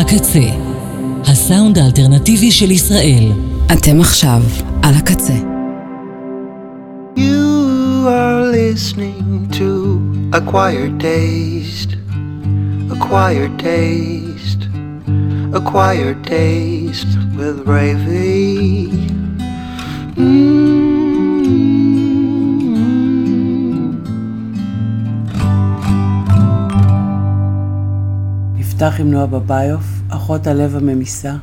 הקצה, הסאונד האלטרנטיבי של ישראל. אתם עכשיו על הקצה. You are listening to Acquired Taste, Acquired Taste, Acquired Taste with Ravy. Mm. נפתח עם נועה בביוף, אחות הלב הממיסה,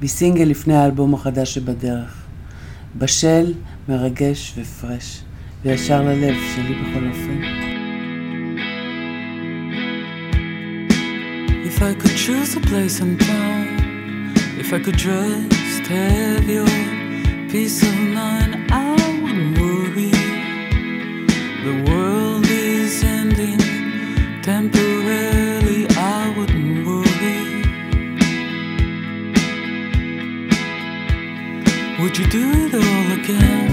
בסינגל לפני האלבום החדש שבדרך. בשל, מרגש ופרש, וישר ללב שלי בכל אופן. If I could choose a place and time, if I could just have your peace of mind, I wouldn't worry. The world is ending temporarily, again?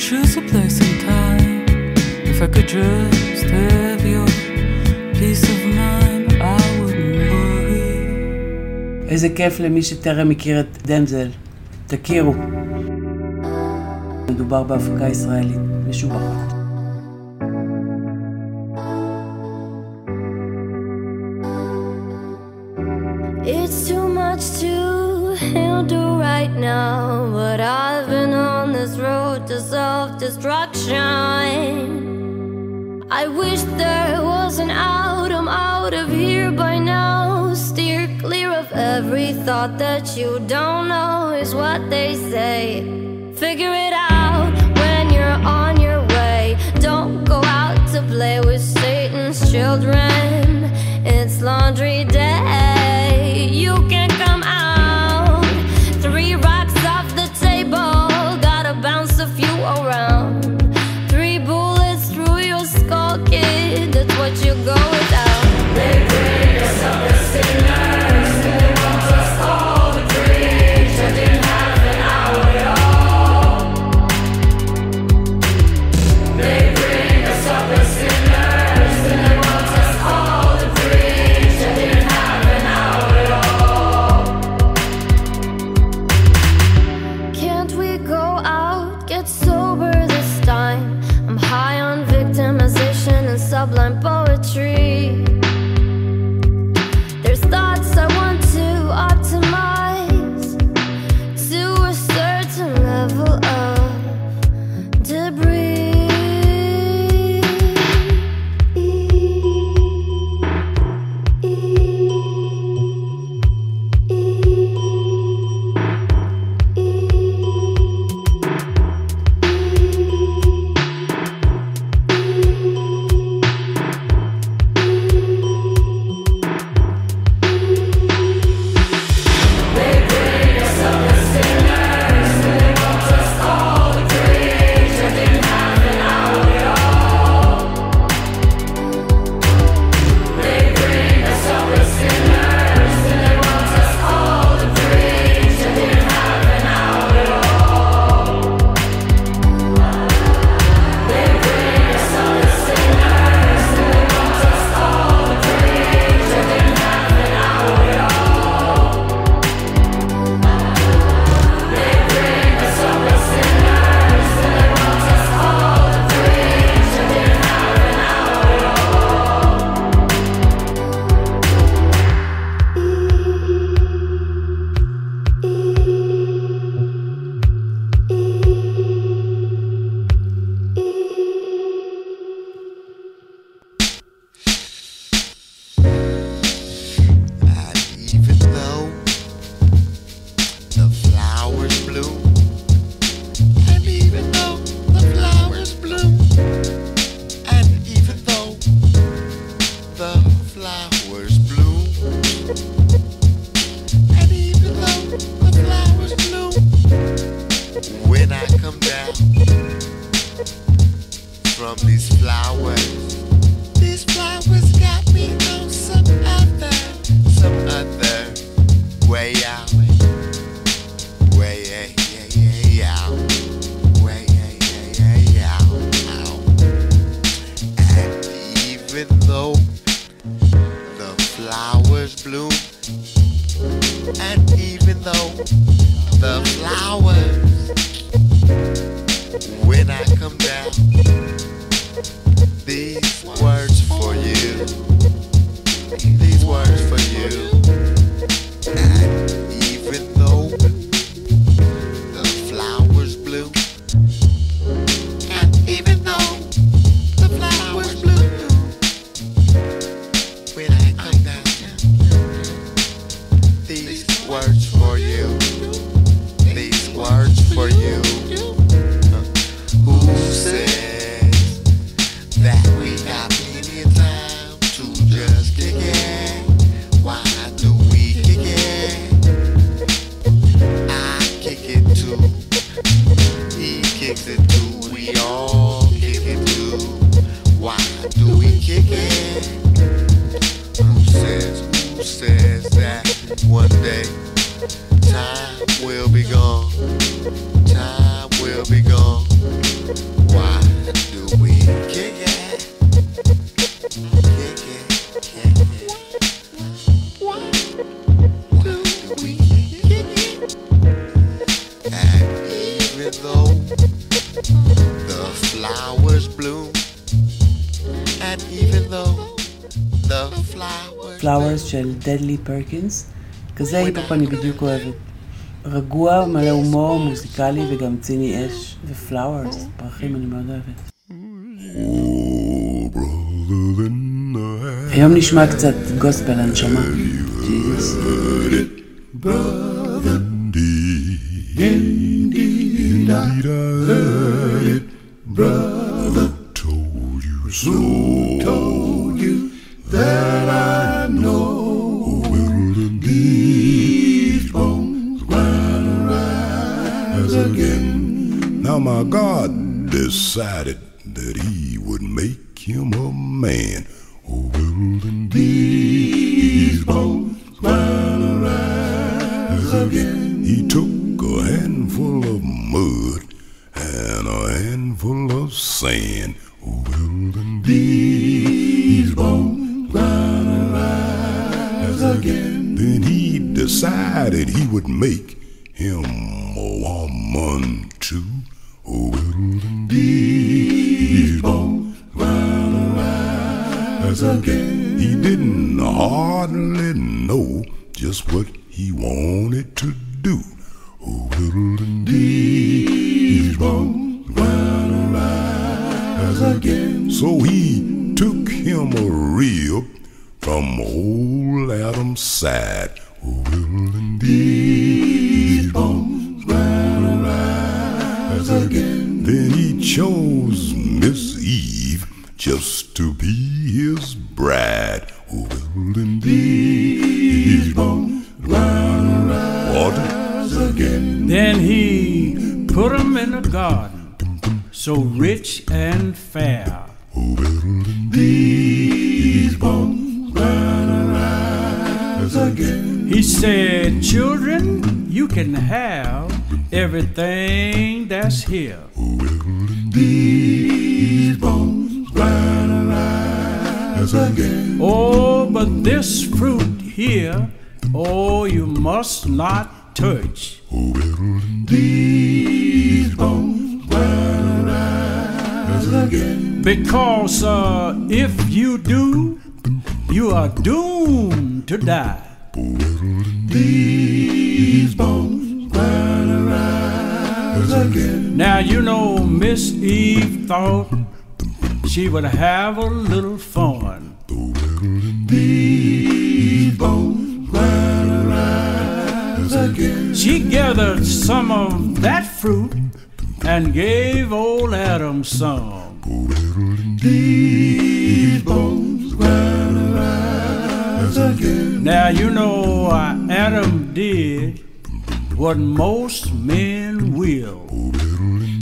Choose a place and time, if I could just have your peace of mind, I wouldn't worry. איזה כיף למי שטרם הכיר את דמזל. תכירו. מדובר בהפקה ישראלית משובחת. It's too much to handle right now, destruction. I wish there was an out, I'm out of here by now. Steer clear of every thought that you don't know, is what they say. Figure it out when you're on your way. Don't go out to play with Satan's children. It's laundry day. You go של דדלי פרקינס, כזה היפ-הופ אני בדיוק אוהבת. רגוע, מלא הומור, מוזיקלי וגם ציני אש ופלאוורס, אוקיי. פרחים אני מאוד אוהבת. היום נשמע קצת גוספל הנשמה. Brother Children, you can have everything that's here. These bones gonna rise again. Oh, but this fruit here, oh, you must not touch. These bones gonna rise again. Because uh, if you do, you are doomed to die. These bones again. Now you know Miss Eve thought she would have a little fun. These bones again. She gathered some of that fruit and gave old Adam some. These bones Now, you know, uh, Adam did what most men will.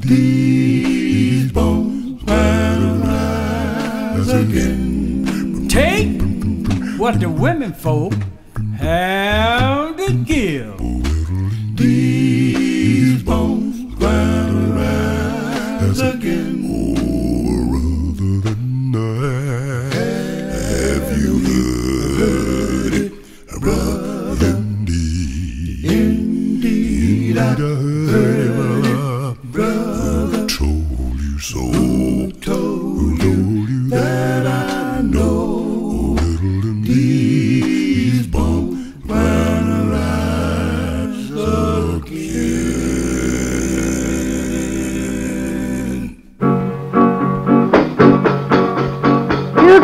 These bones will rise again. Take what the women folk have to give. These bones will rise again.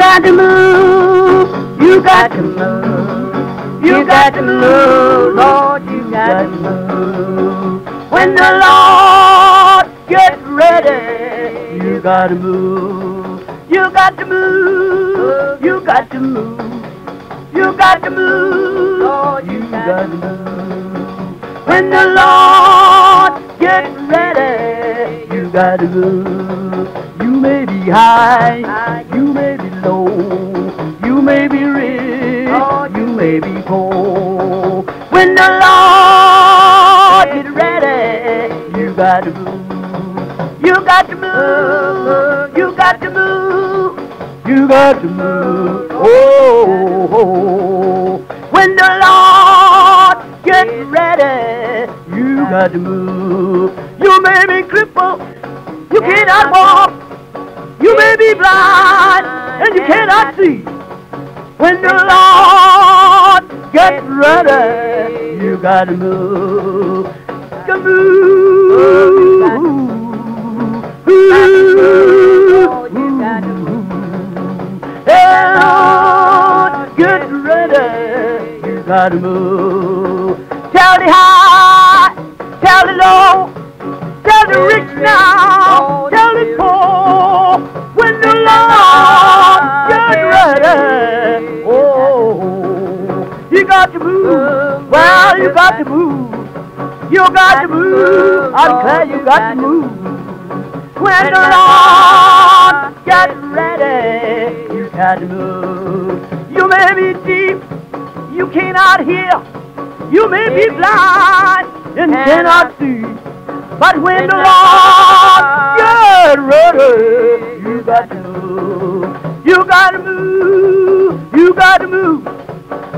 Got to move, you got to move, you got to move, Lord, you got to move. When the Lord gets ready, you got to move, you got to move, you got to move, you got to move, Lord, you got to move. When the Lord gets ready, you got to move. You may be high, you may be low, you may be rich, you may be poor. When the Lord is ready, you got to move. You got to move. You got to move. You got to move. Oh, oh, oh. when the Lord gets ready, you got to move. You may be crippled. You cannot walk. You may be blind and you cannot see. When the Lord gets ready, you gotta move. Gotta move. Lord, get ready. You gotta move. Tell the high, tell the low. Tell the rich now, tell the poor, when the Lord gets ready. Oh, you got to move. Well, you got to move. You got to move. I declare you got to move. When the Lord gets ready, you got to move. You may be deep, you cannot hear. You may be blind and cannot see. But when the Lord get ready, you got to move. You got to move. You got to move.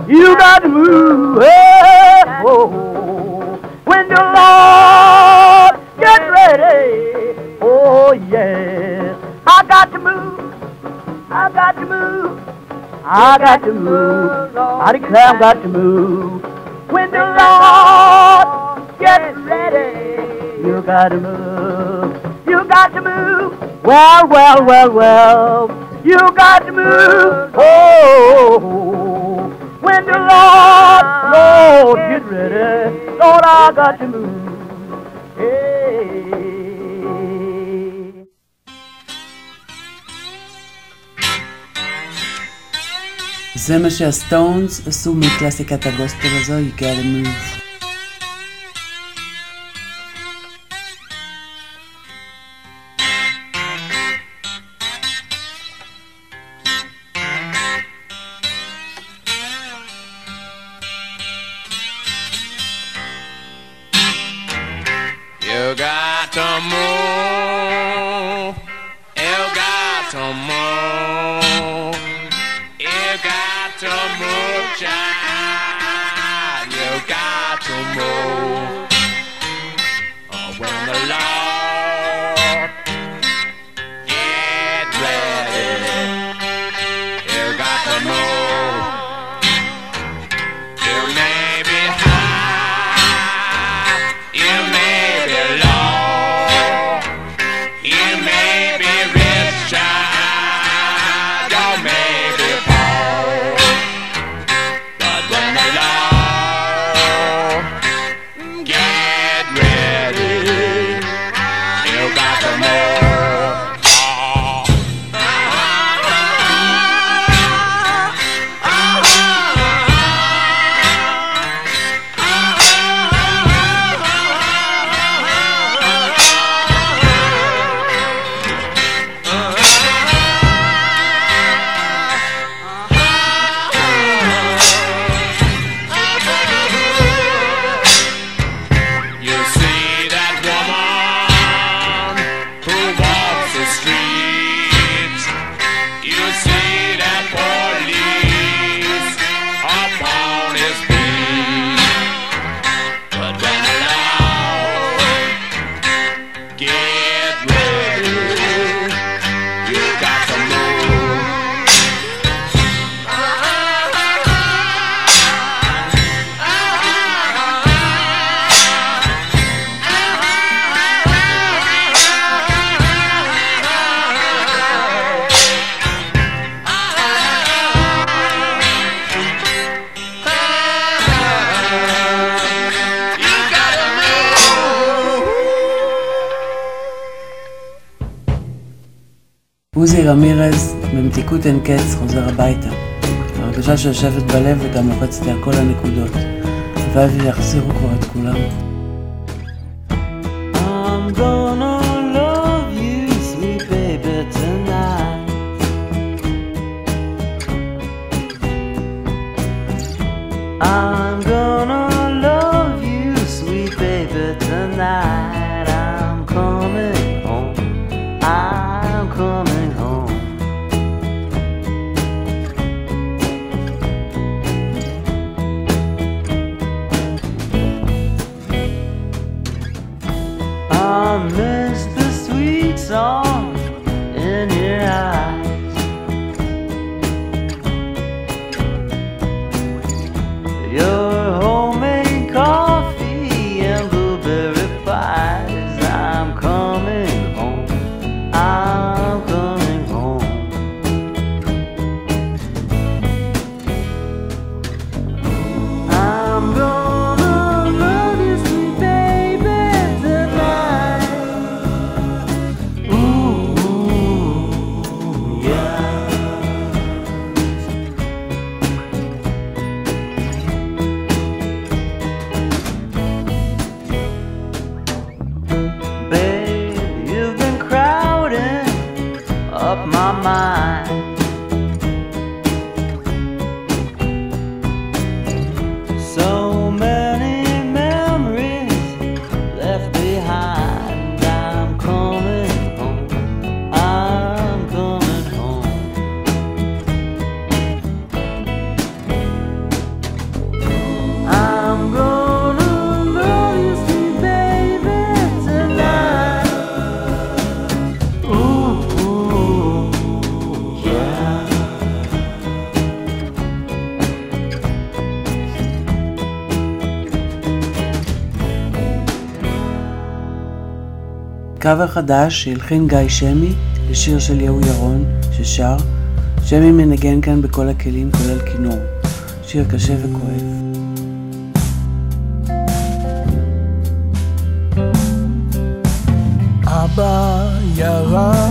You got to move. Hey, oh. When the Lord get ready, oh yes, I got to move. I got to move. I got to move. I declare I got to move. When the Lord gets ready, you gotta move. You got to move. Well, well, well, well. You got to move. Oh, when the Lord, Lord, get ready. Lord, I got to move. Hey. זה מה שהסטונס עשו מקלאסיקת הגוספל הזו, You gotta move. שיושבת בלב וגם לוחצת לי על כל הנקודות. הלוואי ויחזירו כבר את כולם. קאבר חדש שהלחין גיא שמי לשיר של יהוא ירון ששר. שמי מנגן כאן בכל הכלים כולל כינור. שיר קשה וכואב. אבא ירה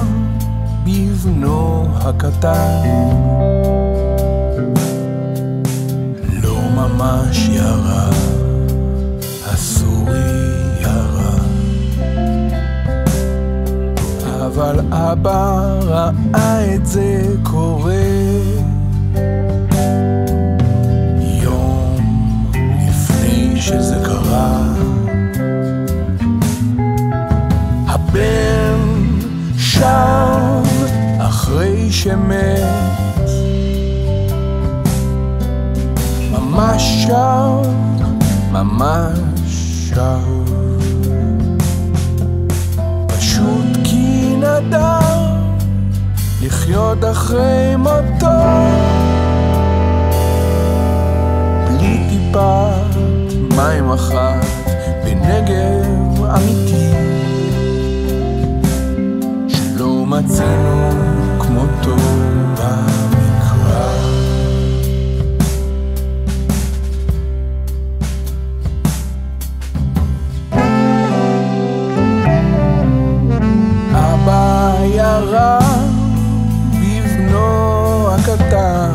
בבנו הקטן לא ממש ירה, הסורי אבל אבא ראה את זה קורה. יום לפני שזה קרה הבן שר אחרי שמת. ממש שר, ממש שר נדר לחיות אחרי מותו. בלי טיפת מים אחת בנגב אמיתי. שלא מצאנו כמותו ירה בבנו הקטן.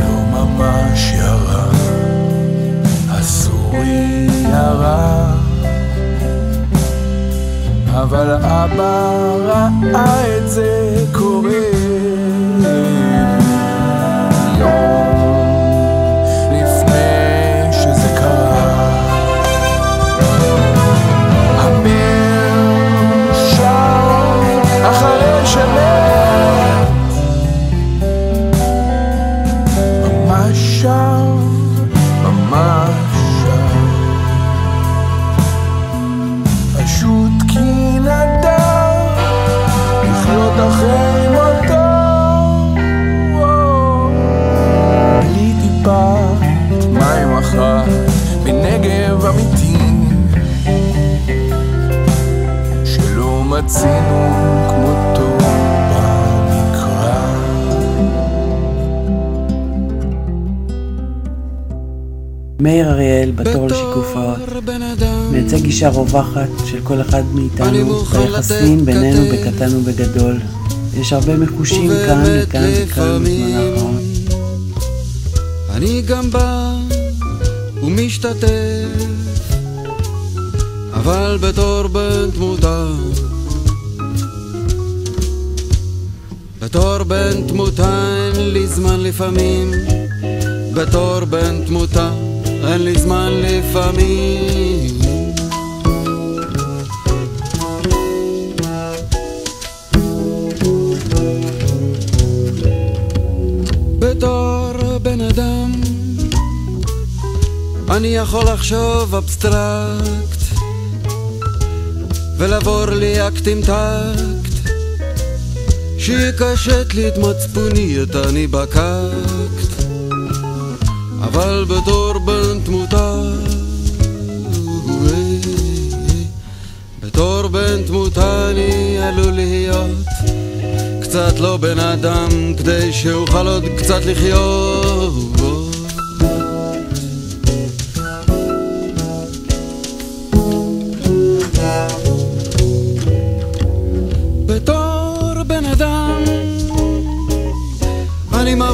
לא ממש ירה, הסורי ירה. אבל אבא ראה את זה קורה. יום מייצג גישה רווחת של כל אחד מאיתנו ביחסים בינינו בקטן ובגדול. יש הרבה מחושים כאן, לכאן וכאן בזמן האחרון. אני גם בא ומשתתף, אבל בתור בן תמותה. בתור בן תמותה אין לי זמן לפעמים, בתור בן תמותה אין לי זמן לפעמים. אני יכול לחשוב אבסטרקט ולעבור לי אקט עם טקט. שיקשט לי את מצפוני את אני בקקט. אבל בתור בן תמותה בתור בן תמותה אני עלול להיות קצת לא בן אדם כדי שאוכל עוד קצת לחיות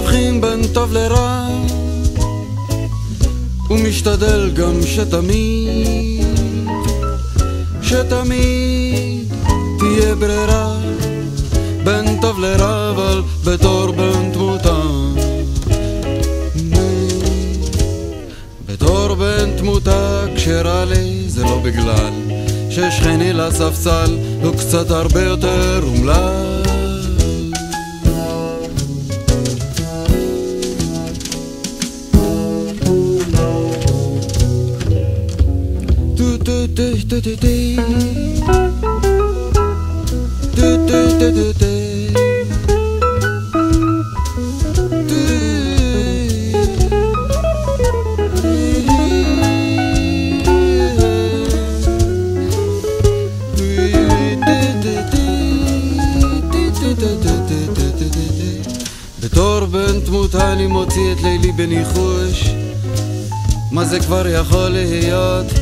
מבחין בין טוב לרע ומשתדל גם שתמיד שתמיד תהיה ברירה. בין טוב לרע אבל בתור בן תמותה בתור בן תמותה כשרע לי זה לא בגלל ששכני לספסל הוא קצת הרבה יותר אומלל בתור בן תמותה אני מוציא את לילי בניחוש. מה זה כבר יכול להיות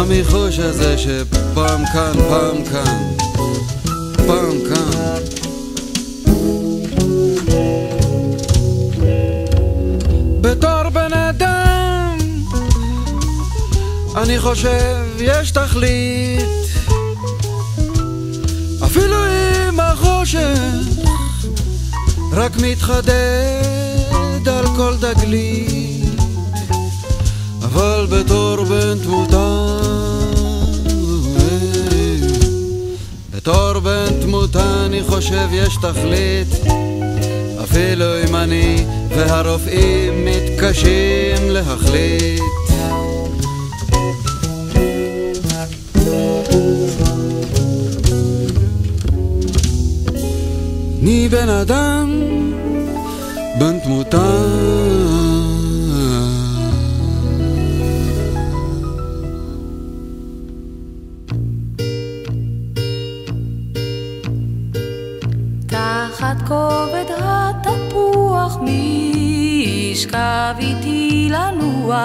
המיחוש הזה שפעם כאן, פעם כאן, פעם כאן. בתור בן אדם אני חושב יש תכלית. אפילו אם החושך רק מתחדד על כל תגלית אבל בתור בן תמותה בתור בן תמותה אני חושב יש תכלית. אפילו אם אני והרופאים מתקשים להחליט. אני בן אדם ישכב איתי לנוח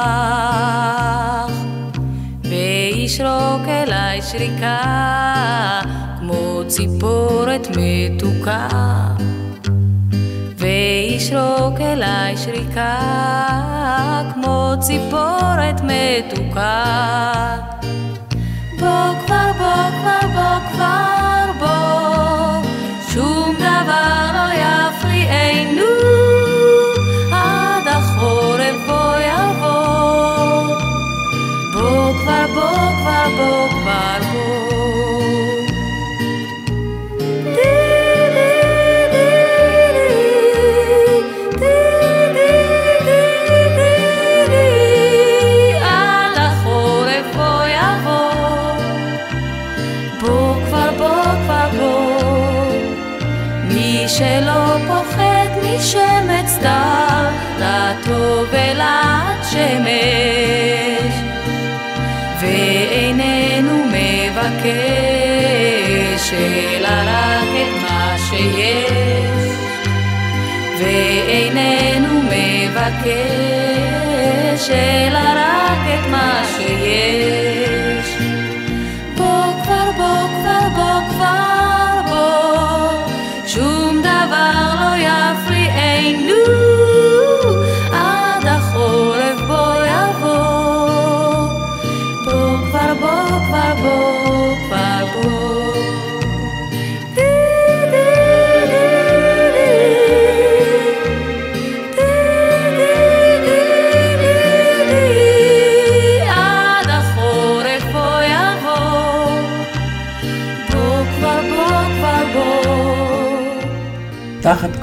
וישרוק אליי שריקה כמו ציפורת מתוקה. וישרוק אליי שריקה כמו ציפורת מתוקה. בוא כבר בוא כבר בוא כבר broken. מבקש, אלא רק את מה שיש, ואיננו מבקש, אלא רק את מה שיש.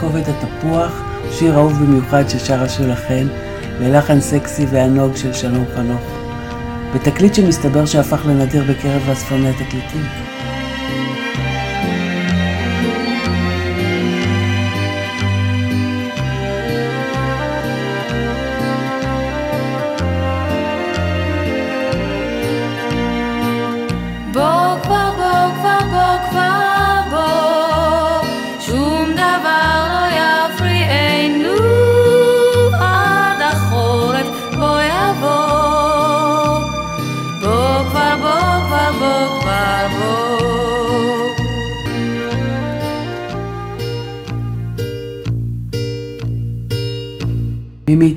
כובד התפוח, שיר אהוב במיוחד ששרה שולחן, ללחן סקסי וענוג של שלום חנוך. בתקליט שמסתבר שהפך לנדיר בקרב אספני התקליטים.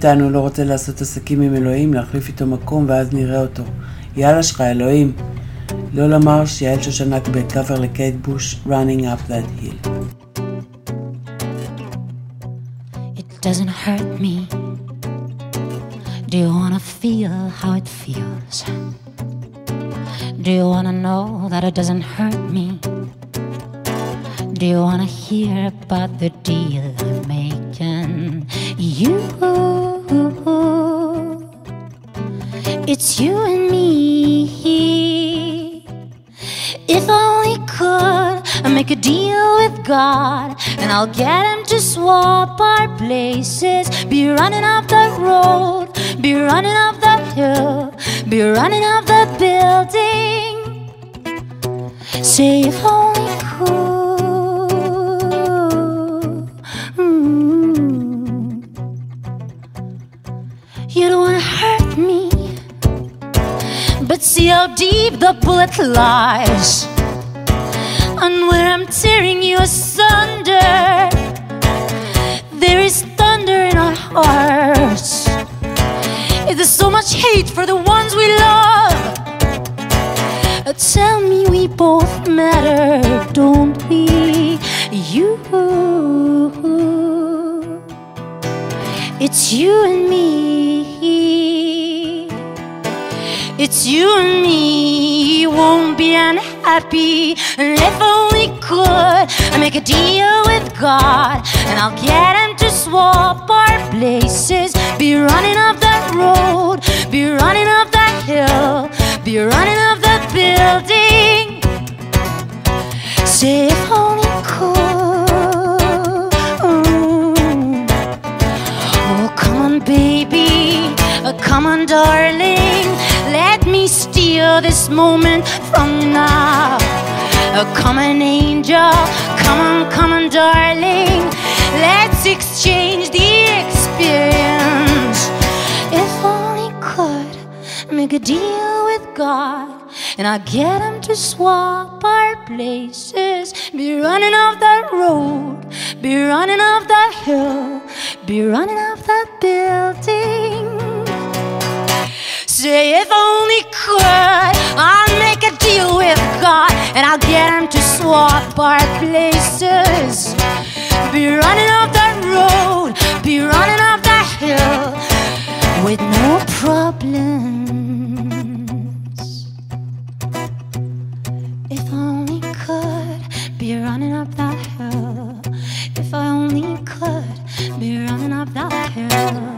מאיתנו לא רוצה לעשות עסקים עם אלוהים, להחליף איתו מקום ואז נראה אותו. יאללה שלך, אלוהים. לא למרש, יעל שושנק בקאבר לקייט בוש, running up that hill. It doesn't hurt me. Do you wanna feel how it feels? Do you wanna know that it doesn't hurt me? Do you wanna hear about the deal I'm making? You, it's you and me. If I only could, I'd make a deal with God, and I'll get him to swap our places. Be running up that road, be running up that hill, be running up that building. Say if I only could. See how deep the bullet lies. And where I'm tearing you asunder There is thunder in our hearts. There's so much hate for the ones we love? Tell me we both matter, don't we? You. It's you and me it's you and me, you won't be unhappy. And if only could, I make a deal with God, and I'll get him to swap our places. Be running up that road, be running up that hill, be running up that building. Say if only could. Oh, come on, baby. Oh, come on, darling. Steal this moment from now. Oh, come on, angel. Come on, come on, darling. Let's exchange the experience. If only could make a deal with God. And I get him to swap our places. Be running off that road, be running off that hill, be running off that building. Say if only could, I'll make a deal with God, and I'll get him to swap our places. Be running off that road, be running off that hill, with no problems. If I only could be running up that hill. If I only could be running up that hill.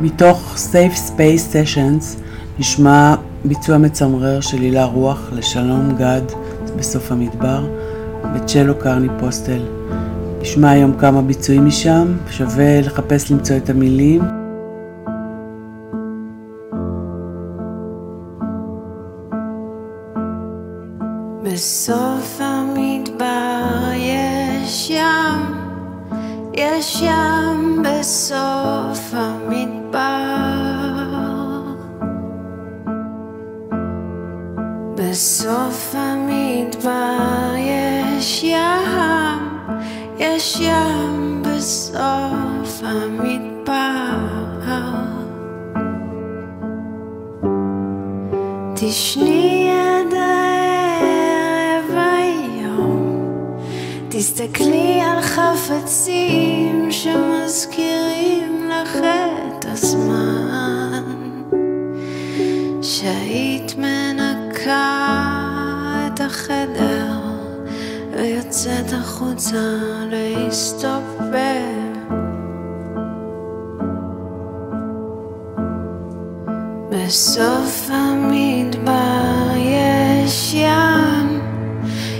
מתוך Safe Space Sessions נשמע ביצוע מצמרר של הילה רוח לשלום גד בסוף המדבר בצ'לו קרני פוסטל. נשמע היום כמה ביצועים משם, שווה לחפש למצוא את המילים. בסוף המדבר יש ים, יש ים בסוף המדבר. בסוף המדבר יש ים, יש ים בסוף המדבר. תשני עד הערב היום, תסתכלי על חפצים שהיית מנקה את החדר ויוצאת ויוצאת החוצה להסתובב. בסוף המדבר יש ים,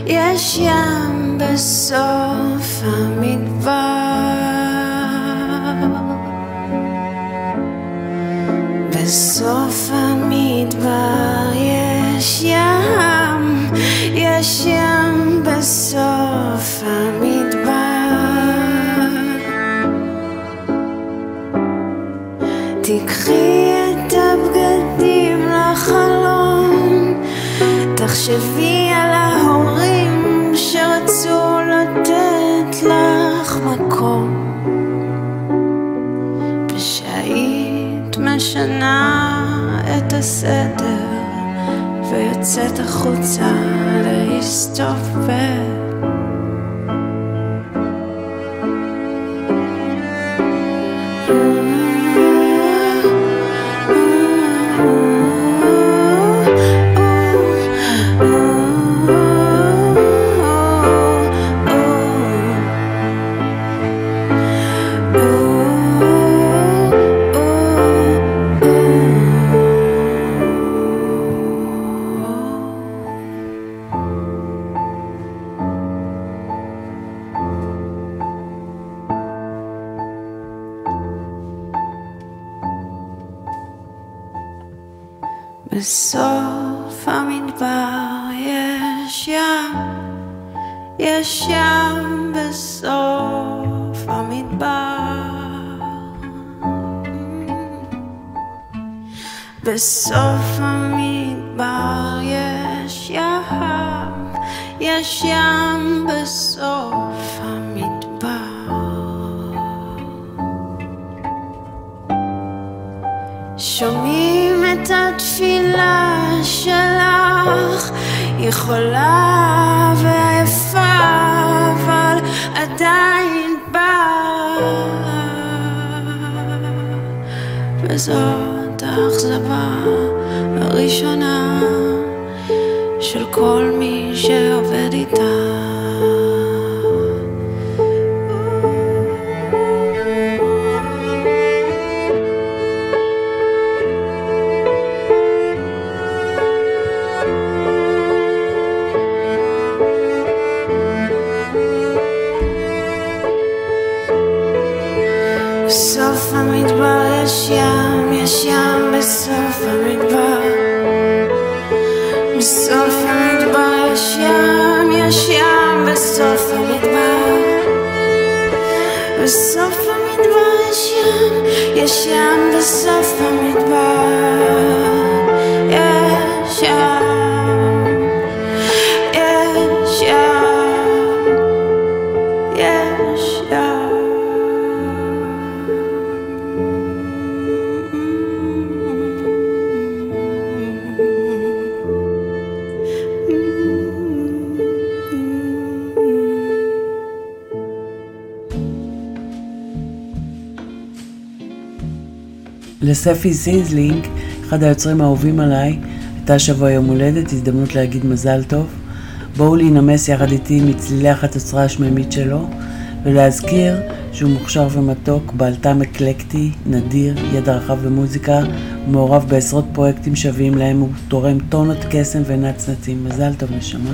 יש ים בסוף משנה את הסדר ויוצאת החוצה להסתובב. בסוף המדבר יש ים, יש ים בסוף המדבר. בסוף המדבר יש ים, יש ים בסוף המדבר. שומעים את התפילה שלך, היא חולה ועייפה, אבל עדיין באה. וזאת האכזבה הראשונה של כל מי שעובד איתה. ים, יש ים בסוף המדבר. יש לספי זיזלינג, אחד היוצרים האהובים עליי, הייתה השבוע יום הולדת, הזדמנות להגיד מזל טוב. בואו להינמס יחד איתי מצלילי החצוצרה השמימית שלו, ולהזכיר שהוא מוכשר ומתוק, בעל טעם אקלקטי, נדיר, ידע רחב במוזיקה, מעורב בעשרות פרויקטים שווים להם, הוא תורם טונות קסם ונצנצים. מזל טוב, נשמה.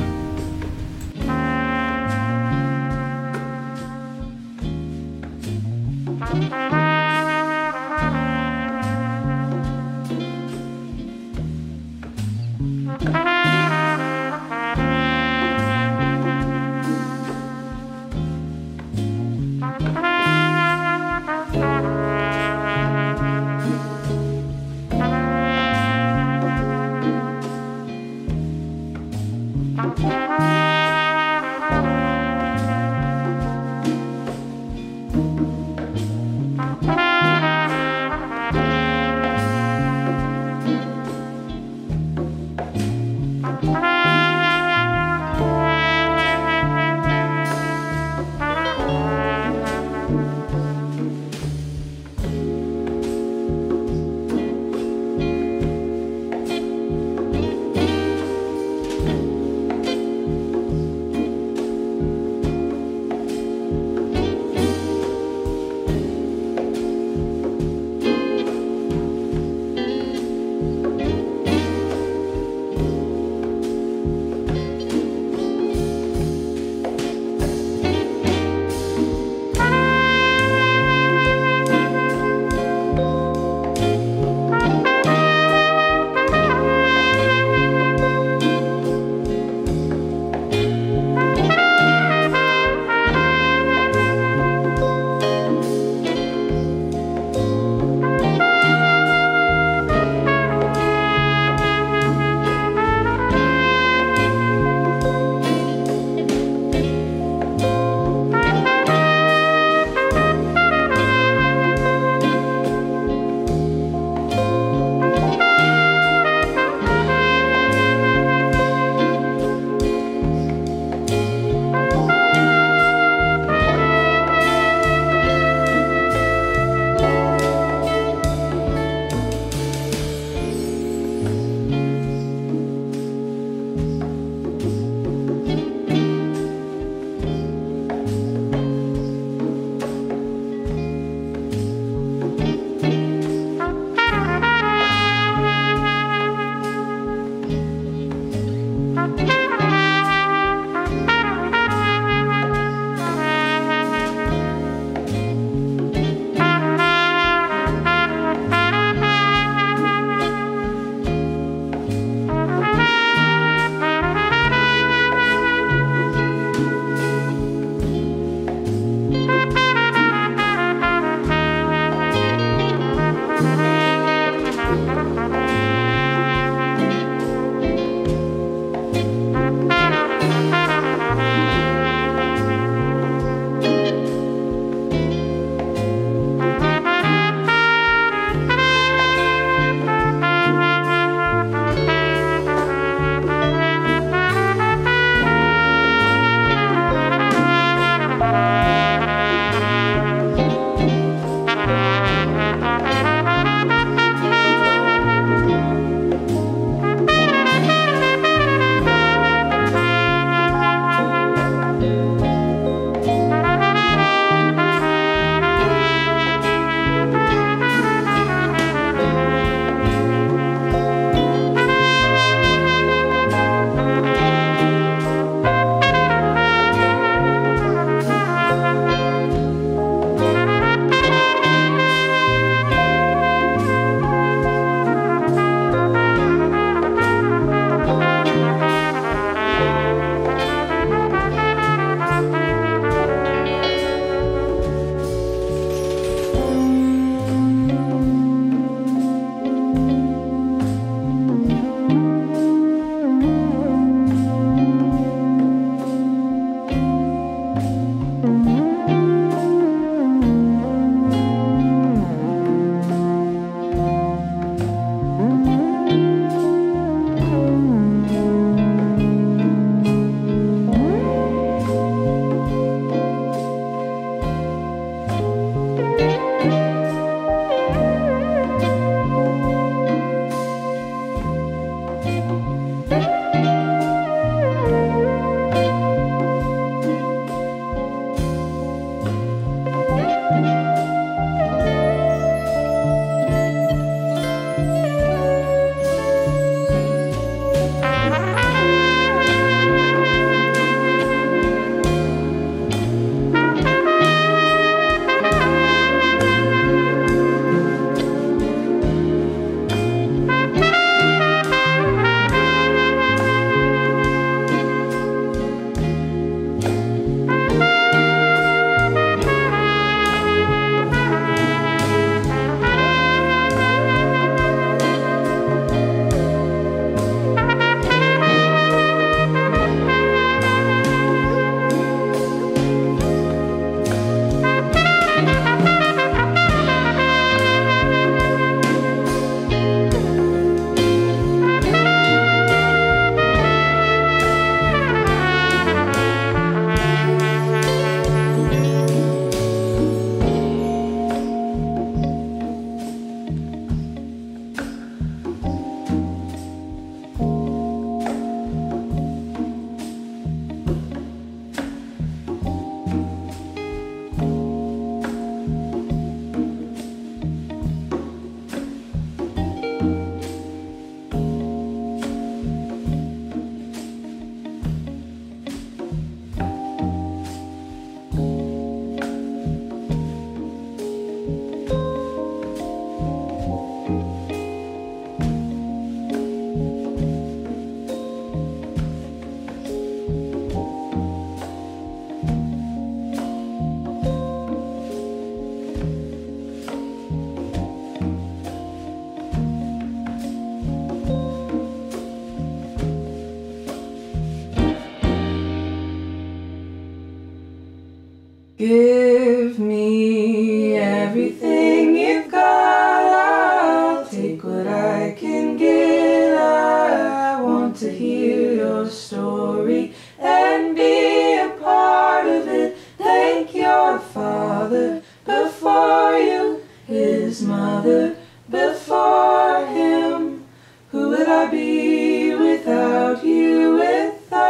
Your father before you, his mother before him. Who would I be without you, without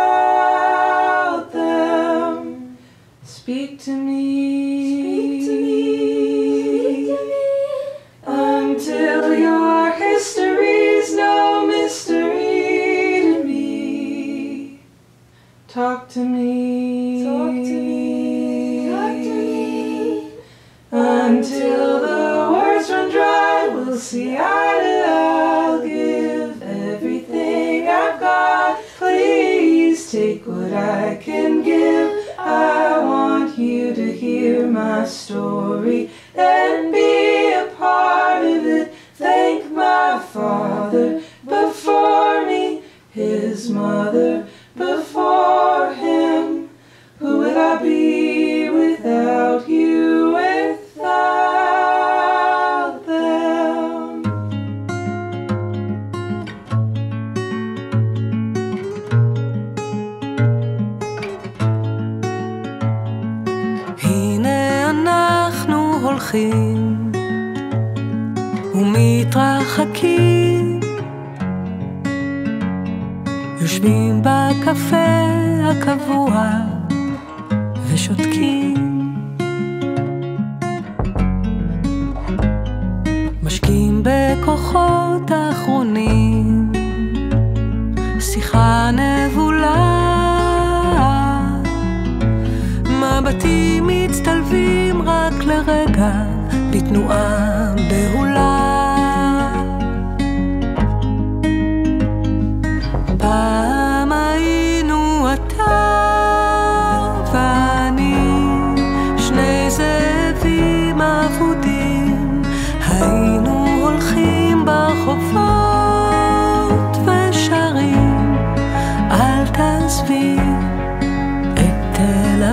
them? Speak to me. Speak to me. Until your history's no mystery to me. Talk to me. I can give. I want you to hear my story and be יושבים בקפה הקבוע ושותקים. משקים בכוחות האחרונים. שיחה נבולה. מבטים מצטלבים רק לרגע בתנועה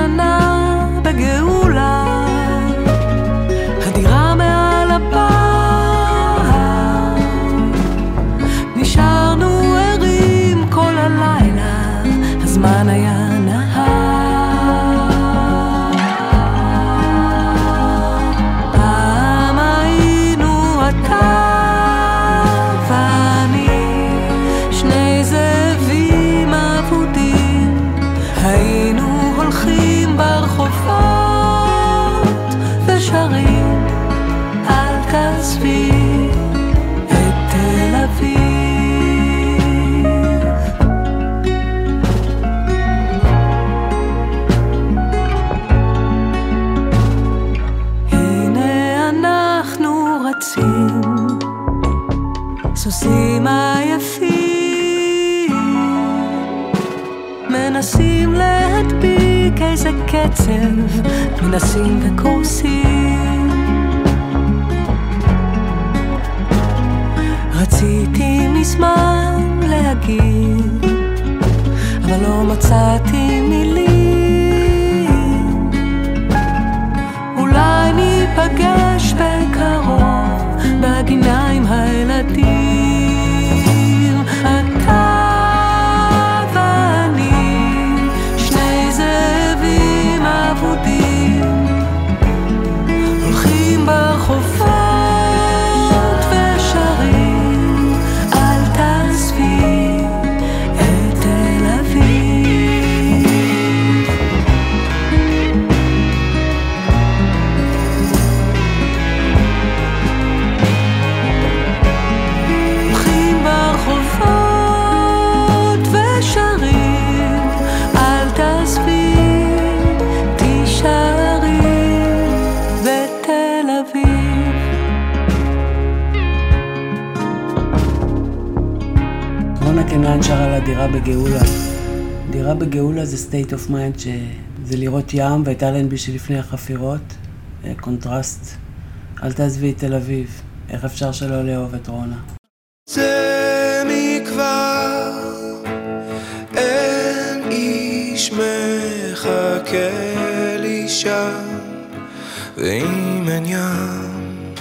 את להדביק איזה קצב, מנסים וקורסים. רציתי מזמן להגיד, אבל לא מצאתי מילים. אולי ניפגש בקרוב בגינה עם הילדים. הדירה בגאולה. דירה בגאולה זה state of mind שזה לראות ים ואת אלנבי שלפני החפירות. אה, קונטרסט. אל תעזבי את תל אביב. איך אפשר שלא לאהוב את רונה? זה מכבר אין איש מחכה לי שם ואם אין ים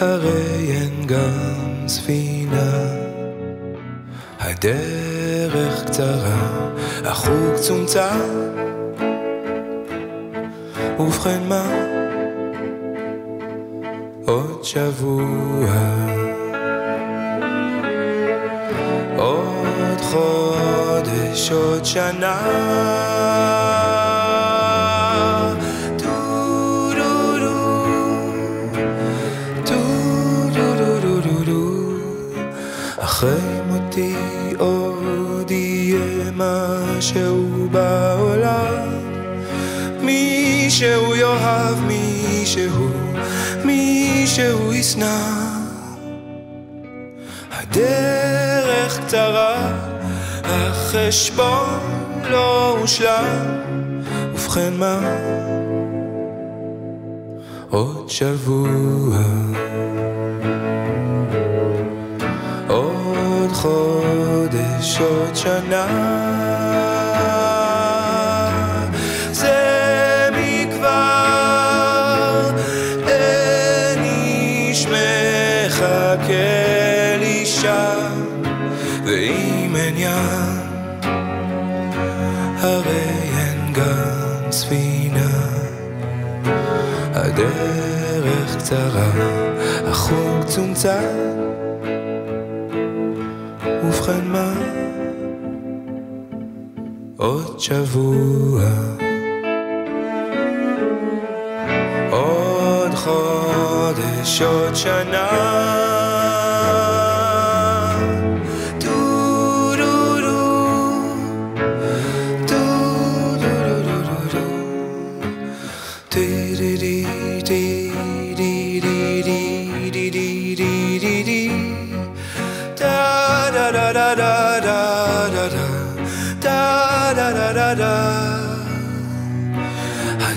הרי אין גם ספינה הדרך קצרה, החוג צומצם ובכן מה? עוד שבוע עוד חודש, עוד שנה. אחרי מותי משהו בעולם. מישהו יאהב מישהו מישהו ישנא. הדרך קצרה החשבון לא הושלם. ובכן מה? עוד שבוע. עוד חודש, עוד שנה שם ואם אין ים הרי אין גם ספינה. הדרך קצרה, החוג צומצם ובכן מה? עוד שבוע. עוד חודש, עוד שנה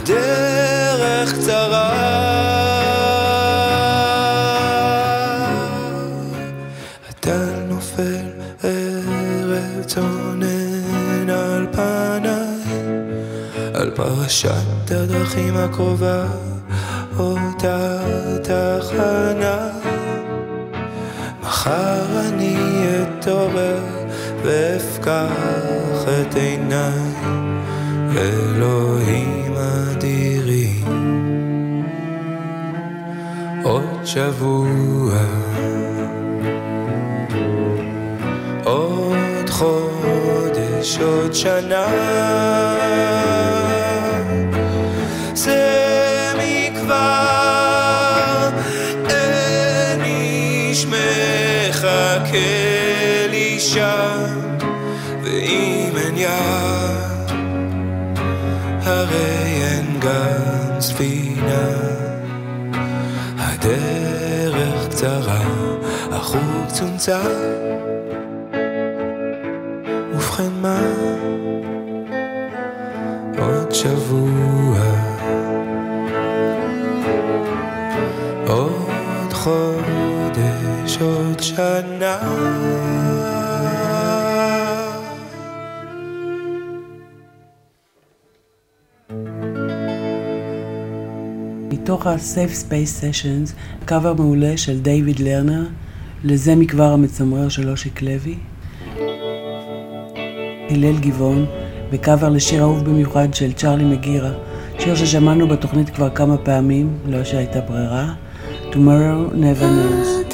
הדרך קצרה. הטל נופל ערב צונן על פניי על פרשת הדרכים הקרובה אותה תחנה. מחר אני אתעורר ואפקח את עיניי אלוהים שבוע. עוד חודש, עוד שנה. זה הרי אין גם ספינה קצרה, החוג צומצם ובכן מה? עוד שבוע מתוך ה-Safe Space Sessions, קאבר מעולה של דיוויד לרנר, לזה מכבר המצמרר של אושיק לוי. הלל גבעון, וקאבר לשיר אהוב במיוחד של צ'רלי מגירה, שיר ששמענו בתוכנית כבר כמה פעמים, לא שהייתה ברירה, Tomorrow Never Knows.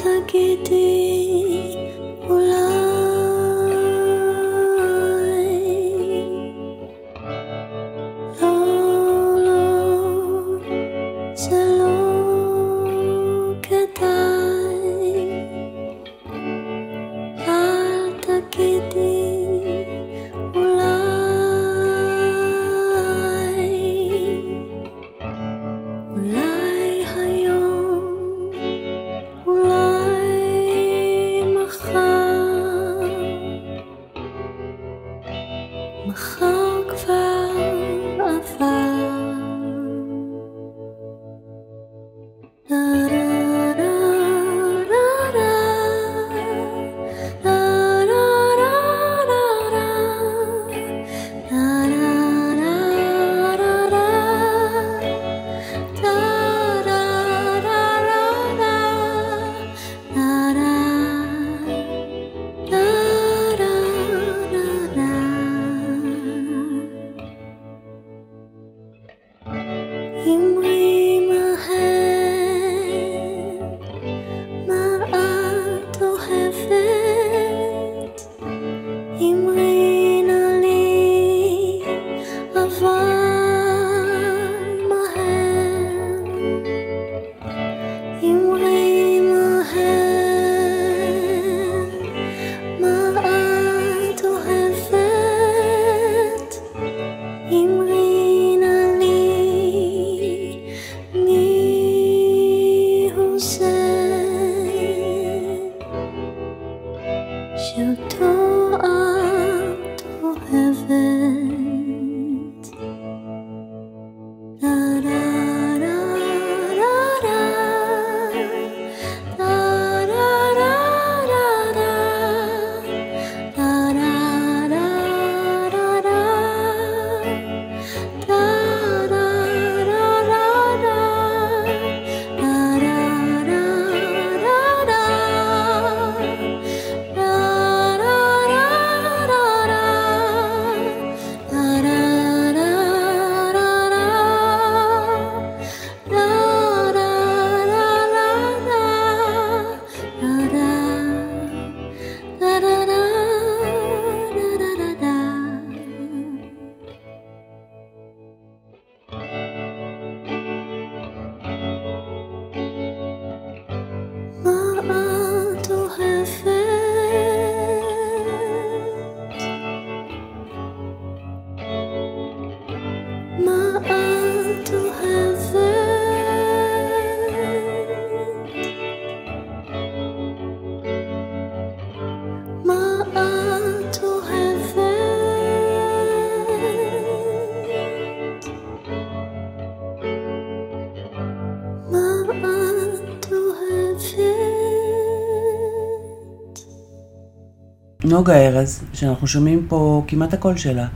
נוגה ארז, שאנחנו שומעים פה כמעט הקול שלה,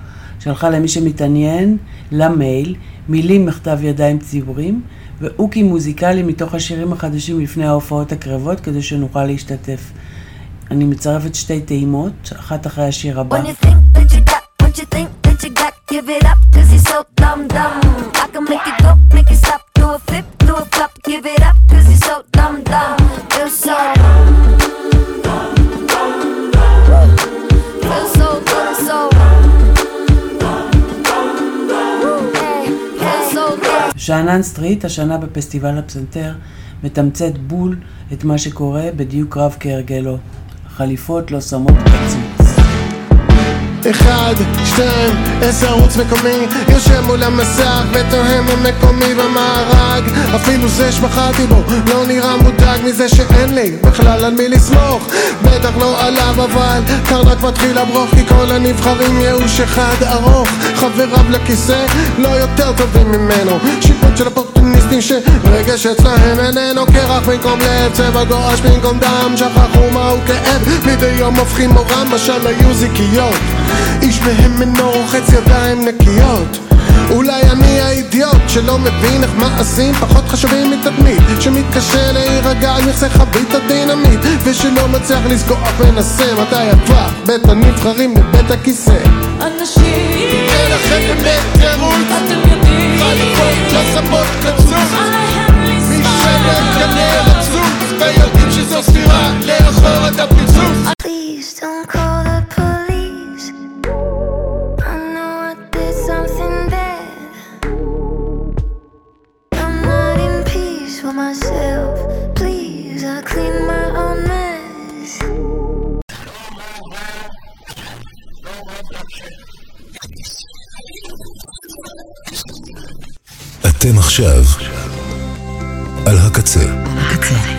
שלחה למי שמתעניין למייל מילים מכתב ידיים ציורים ואוקי מוזיקלי מתוך השירים החדשים לפני ההופעות הקרבות כדי שנוכל להשתתף. אני מצרפת שתי טעימות, אחת אחרי השיר הבא. שאנן סטריט, השנה בפסטיבל הפסנתר, מתמצת בול את מה שקורה בדיוק רב כהרגלו. החליפות לא שמות קצוץ. אחד, שתיים, איזה ערוץ מקומי יושב מול המסך ותוהם המקומי במארג. אפילו זה שבחרתי בו לא נראה מודאג מזה שאין לי בכלל על מי לסמוך. בטח לא עליו אבל רק מתחיל לברוך כי כל הנבחרים ייאוש אחד ארוך. חבריו לכיסא לא יותר טובים ממנו. שיפוט של אופורטוניסטים שרגש אצלהם איננו קרח. במקום לב צבע גועש במקום דם שכחו מהו כאב. מדי יום הופכים אורם משל היו זיקיות איש מהם אינו רוחץ ידיים נקיות. אולי אני האידיוט שלא מבין איך מעשים פחות חשובים מתדמית. שמתקשה להירגע על מכסה חבית הדינמיט. ושלא מצליח לסגור מנסה מתי הטווח בית הנבחרים לבית הכיסא. אנשים אין לכם באמת תירוץ. אתם יודעים חליפות לא שמות קצוץ מי שמגנה לצוץ ויודעים שזו סתירה לאחור את הפיצוץ Please don't call myself. Please, I clean my own mess. אתם עכשיו על הקצה. הקצה.